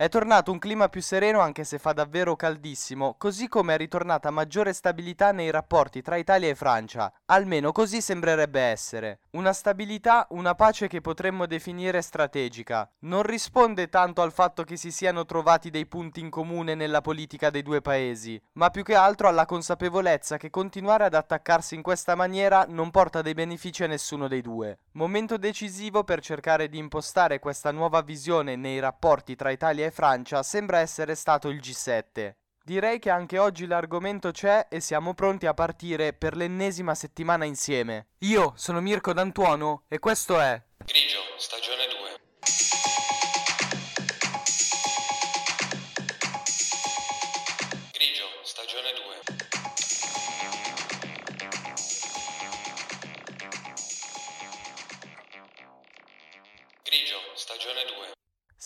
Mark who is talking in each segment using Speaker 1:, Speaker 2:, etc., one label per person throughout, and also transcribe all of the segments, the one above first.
Speaker 1: È tornato un clima più sereno anche se fa davvero caldissimo, così come è ritornata maggiore stabilità nei rapporti tra Italia e Francia, almeno così sembrerebbe essere. Una stabilità, una pace che potremmo definire strategica. Non risponde tanto al fatto che si siano trovati dei punti in comune nella politica dei due paesi, ma più che altro alla consapevolezza che continuare ad attaccarsi in questa maniera non porta dei benefici a nessuno dei due. Momento decisivo per cercare di impostare questa nuova visione nei rapporti tra Italia e Francia sembra essere stato il G7. Direi che anche oggi l'argomento c'è e siamo pronti a partire per l'ennesima settimana insieme. Io sono Mirko D'Antuono e questo è
Speaker 2: Grigio, stagione 2. Grigio, stagione 2. Grigio, stagione 2.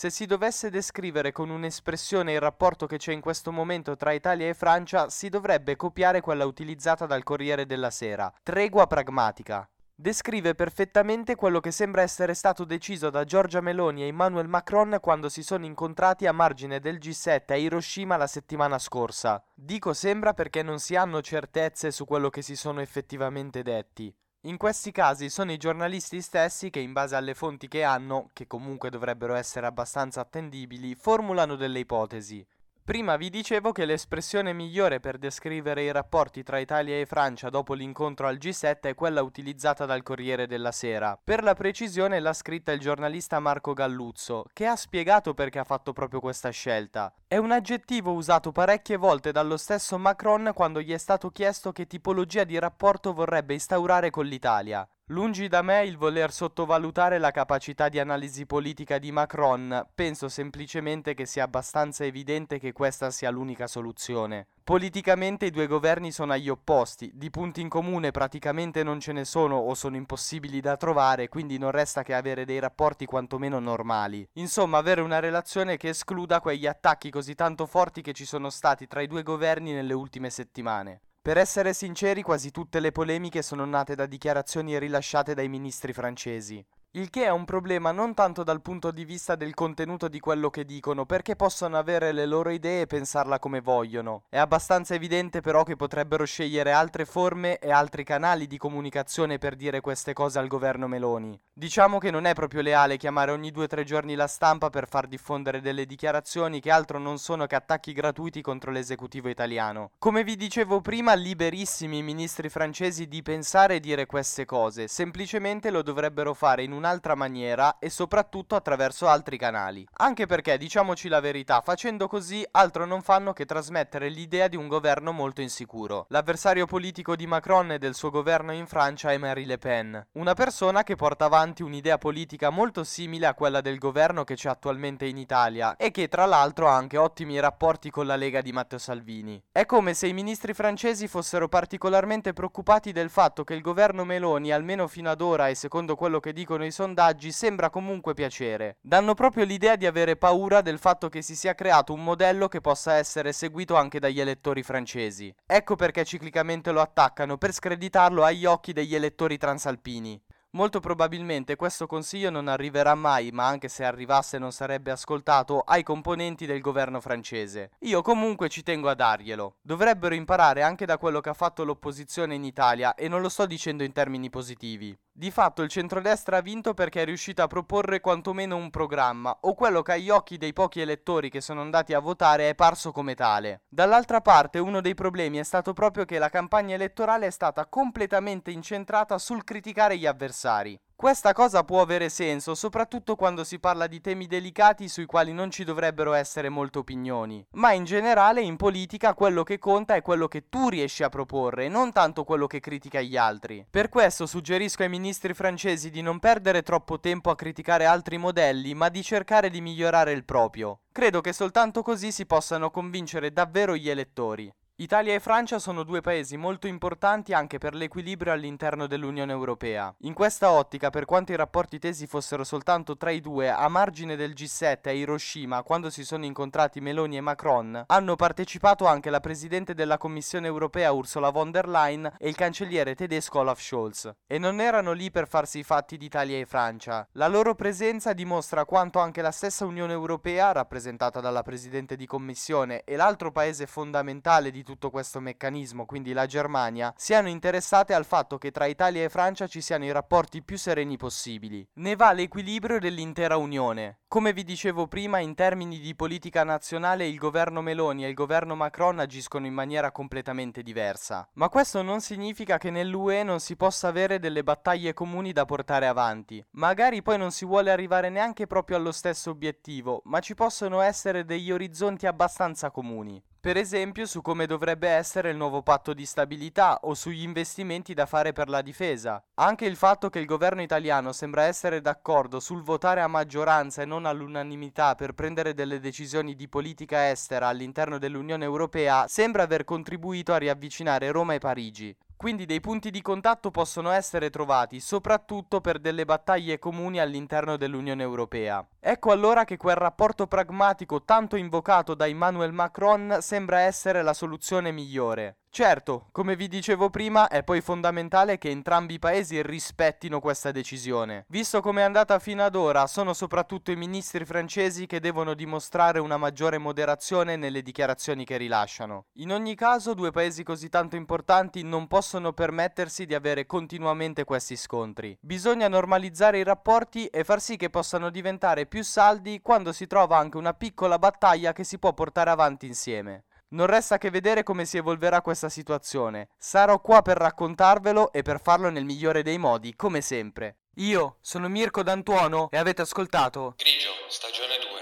Speaker 1: Se si dovesse descrivere con un'espressione il rapporto che c'è in questo momento tra Italia e Francia, si dovrebbe copiare quella utilizzata dal Corriere della Sera, tregua pragmatica. Descrive perfettamente quello che sembra essere stato deciso da Giorgia Meloni e Emmanuel Macron quando si sono incontrati a margine del G7 a Hiroshima la settimana scorsa. Dico sembra perché non si hanno certezze su quello che si sono effettivamente detti. In questi casi sono i giornalisti stessi che in base alle fonti che hanno, che comunque dovrebbero essere abbastanza attendibili, formulano delle ipotesi. Prima vi dicevo che l'espressione migliore per descrivere i rapporti tra Italia e Francia dopo l'incontro al G7 è quella utilizzata dal Corriere della Sera. Per la precisione l'ha scritta il giornalista Marco Galluzzo, che ha spiegato perché ha fatto proprio questa scelta. È un aggettivo usato parecchie volte dallo stesso Macron quando gli è stato chiesto che tipologia di rapporto vorrebbe instaurare con l'Italia. Lungi da me il voler sottovalutare la capacità di analisi politica di Macron, penso semplicemente che sia abbastanza evidente che questa sia l'unica soluzione. Politicamente i due governi sono agli opposti, di punti in comune praticamente non ce ne sono o sono impossibili da trovare, quindi non resta che avere dei rapporti quantomeno normali. Insomma, avere una relazione che escluda quegli attacchi così tanto forti che ci sono stati tra i due governi nelle ultime settimane. Per essere sinceri, quasi tutte le polemiche sono nate da dichiarazioni rilasciate dai ministri francesi. Il che è un problema non tanto dal punto di vista del contenuto di quello che dicono, perché possono avere le loro idee e pensarla come vogliono. È abbastanza evidente però che potrebbero scegliere altre forme e altri canali di comunicazione per dire queste cose al governo Meloni. Diciamo che non è proprio leale chiamare ogni due o tre giorni la stampa per far diffondere delle dichiarazioni che altro non sono che attacchi gratuiti contro l'esecutivo italiano. Come vi dicevo prima, liberissimi i ministri francesi di pensare e dire queste cose, semplicemente lo dovrebbero fare in un un'altra maniera e soprattutto attraverso altri canali. Anche perché, diciamoci la verità, facendo così altro non fanno che trasmettere l'idea di un governo molto insicuro. L'avversario politico di Macron e del suo governo in Francia è Marie Le Pen, una persona che porta avanti un'idea politica molto simile a quella del governo che c'è attualmente in Italia e che tra l'altro ha anche ottimi rapporti con la Lega di Matteo Salvini. È come se i ministri francesi fossero particolarmente preoccupati del fatto che il governo Meloni, almeno fino ad ora e secondo quello che dicono i sondaggi sembra comunque piacere. Danno proprio l'idea di avere paura del fatto che si sia creato un modello che possa essere seguito anche dagli elettori francesi. Ecco perché ciclicamente lo attaccano per screditarlo agli occhi degli elettori transalpini. Molto probabilmente questo consiglio non arriverà mai, ma anche se arrivasse non sarebbe ascoltato ai componenti del governo francese. Io comunque ci tengo a darglielo. Dovrebbero imparare anche da quello che ha fatto l'opposizione in Italia e non lo sto dicendo in termini positivi. Di fatto il centrodestra ha vinto perché è riuscito a proporre quantomeno un programma, o quello che agli occhi dei pochi elettori che sono andati a votare è parso come tale. Dall'altra parte uno dei problemi è stato proprio che la campagna elettorale è stata completamente incentrata sul criticare gli avversari. Questa cosa può avere senso, soprattutto quando si parla di temi delicati sui quali non ci dovrebbero essere molte opinioni. Ma in generale in politica quello che conta è quello che tu riesci a proporre, non tanto quello che critica gli altri. Per questo suggerisco ai ministri francesi di non perdere troppo tempo a criticare altri modelli, ma di cercare di migliorare il proprio. Credo che soltanto così si possano convincere davvero gli elettori. Italia e Francia sono due paesi molto importanti anche per l'equilibrio all'interno dell'Unione Europea. In questa ottica, per quanto i rapporti tesi fossero soltanto tra i due, a margine del G7 a Hiroshima, quando si sono incontrati Meloni e Macron, hanno partecipato anche la Presidente della Commissione Europea Ursula von der Leyen e il cancelliere tedesco Olaf Scholz. E non erano lì per farsi i fatti d'Italia e Francia. La loro presenza dimostra quanto anche la stessa Unione Europea, rappresentata dalla Presidente di Commissione e l'altro paese fondamentale tutto questo meccanismo, quindi la Germania, siano interessate al fatto che tra Italia e Francia ci siano i rapporti più sereni possibili. Ne va l'equilibrio dell'intera Unione. Come vi dicevo prima, in termini di politica nazionale il governo Meloni e il governo Macron agiscono in maniera completamente diversa. Ma questo non significa che nell'UE non si possa avere delle battaglie comuni da portare avanti. Magari poi non si vuole arrivare neanche proprio allo stesso obiettivo, ma ci possono essere degli orizzonti abbastanza comuni per esempio su come dovrebbe essere il nuovo patto di stabilità o sugli investimenti da fare per la difesa. Anche il fatto che il governo italiano sembra essere d'accordo sul votare a maggioranza e non all'unanimità per prendere delle decisioni di politica estera all'interno dell'Unione Europea sembra aver contribuito a riavvicinare Roma e Parigi. Quindi dei punti di contatto possono essere trovati soprattutto per delle battaglie comuni all'interno dell'Unione Europea. Ecco allora che quel rapporto pragmatico tanto invocato da Emmanuel Macron sembra essere la soluzione migliore. Certo, come vi dicevo prima, è poi fondamentale che entrambi i paesi rispettino questa decisione. Visto come è andata fino ad ora, sono soprattutto i ministri francesi che devono dimostrare una maggiore moderazione nelle dichiarazioni che rilasciano. In ogni caso, due paesi così tanto importanti non possono permettersi di avere continuamente questi scontri. Bisogna normalizzare i rapporti e far sì che possano diventare più saldi quando si trova anche una piccola battaglia che si può portare avanti insieme. Non resta che vedere come si evolverà questa situazione. Sarò qua per raccontarvelo e per farlo nel migliore dei modi, come sempre. Io sono Mirko D'Antuono e avete ascoltato
Speaker 2: Grigio, stagione 2.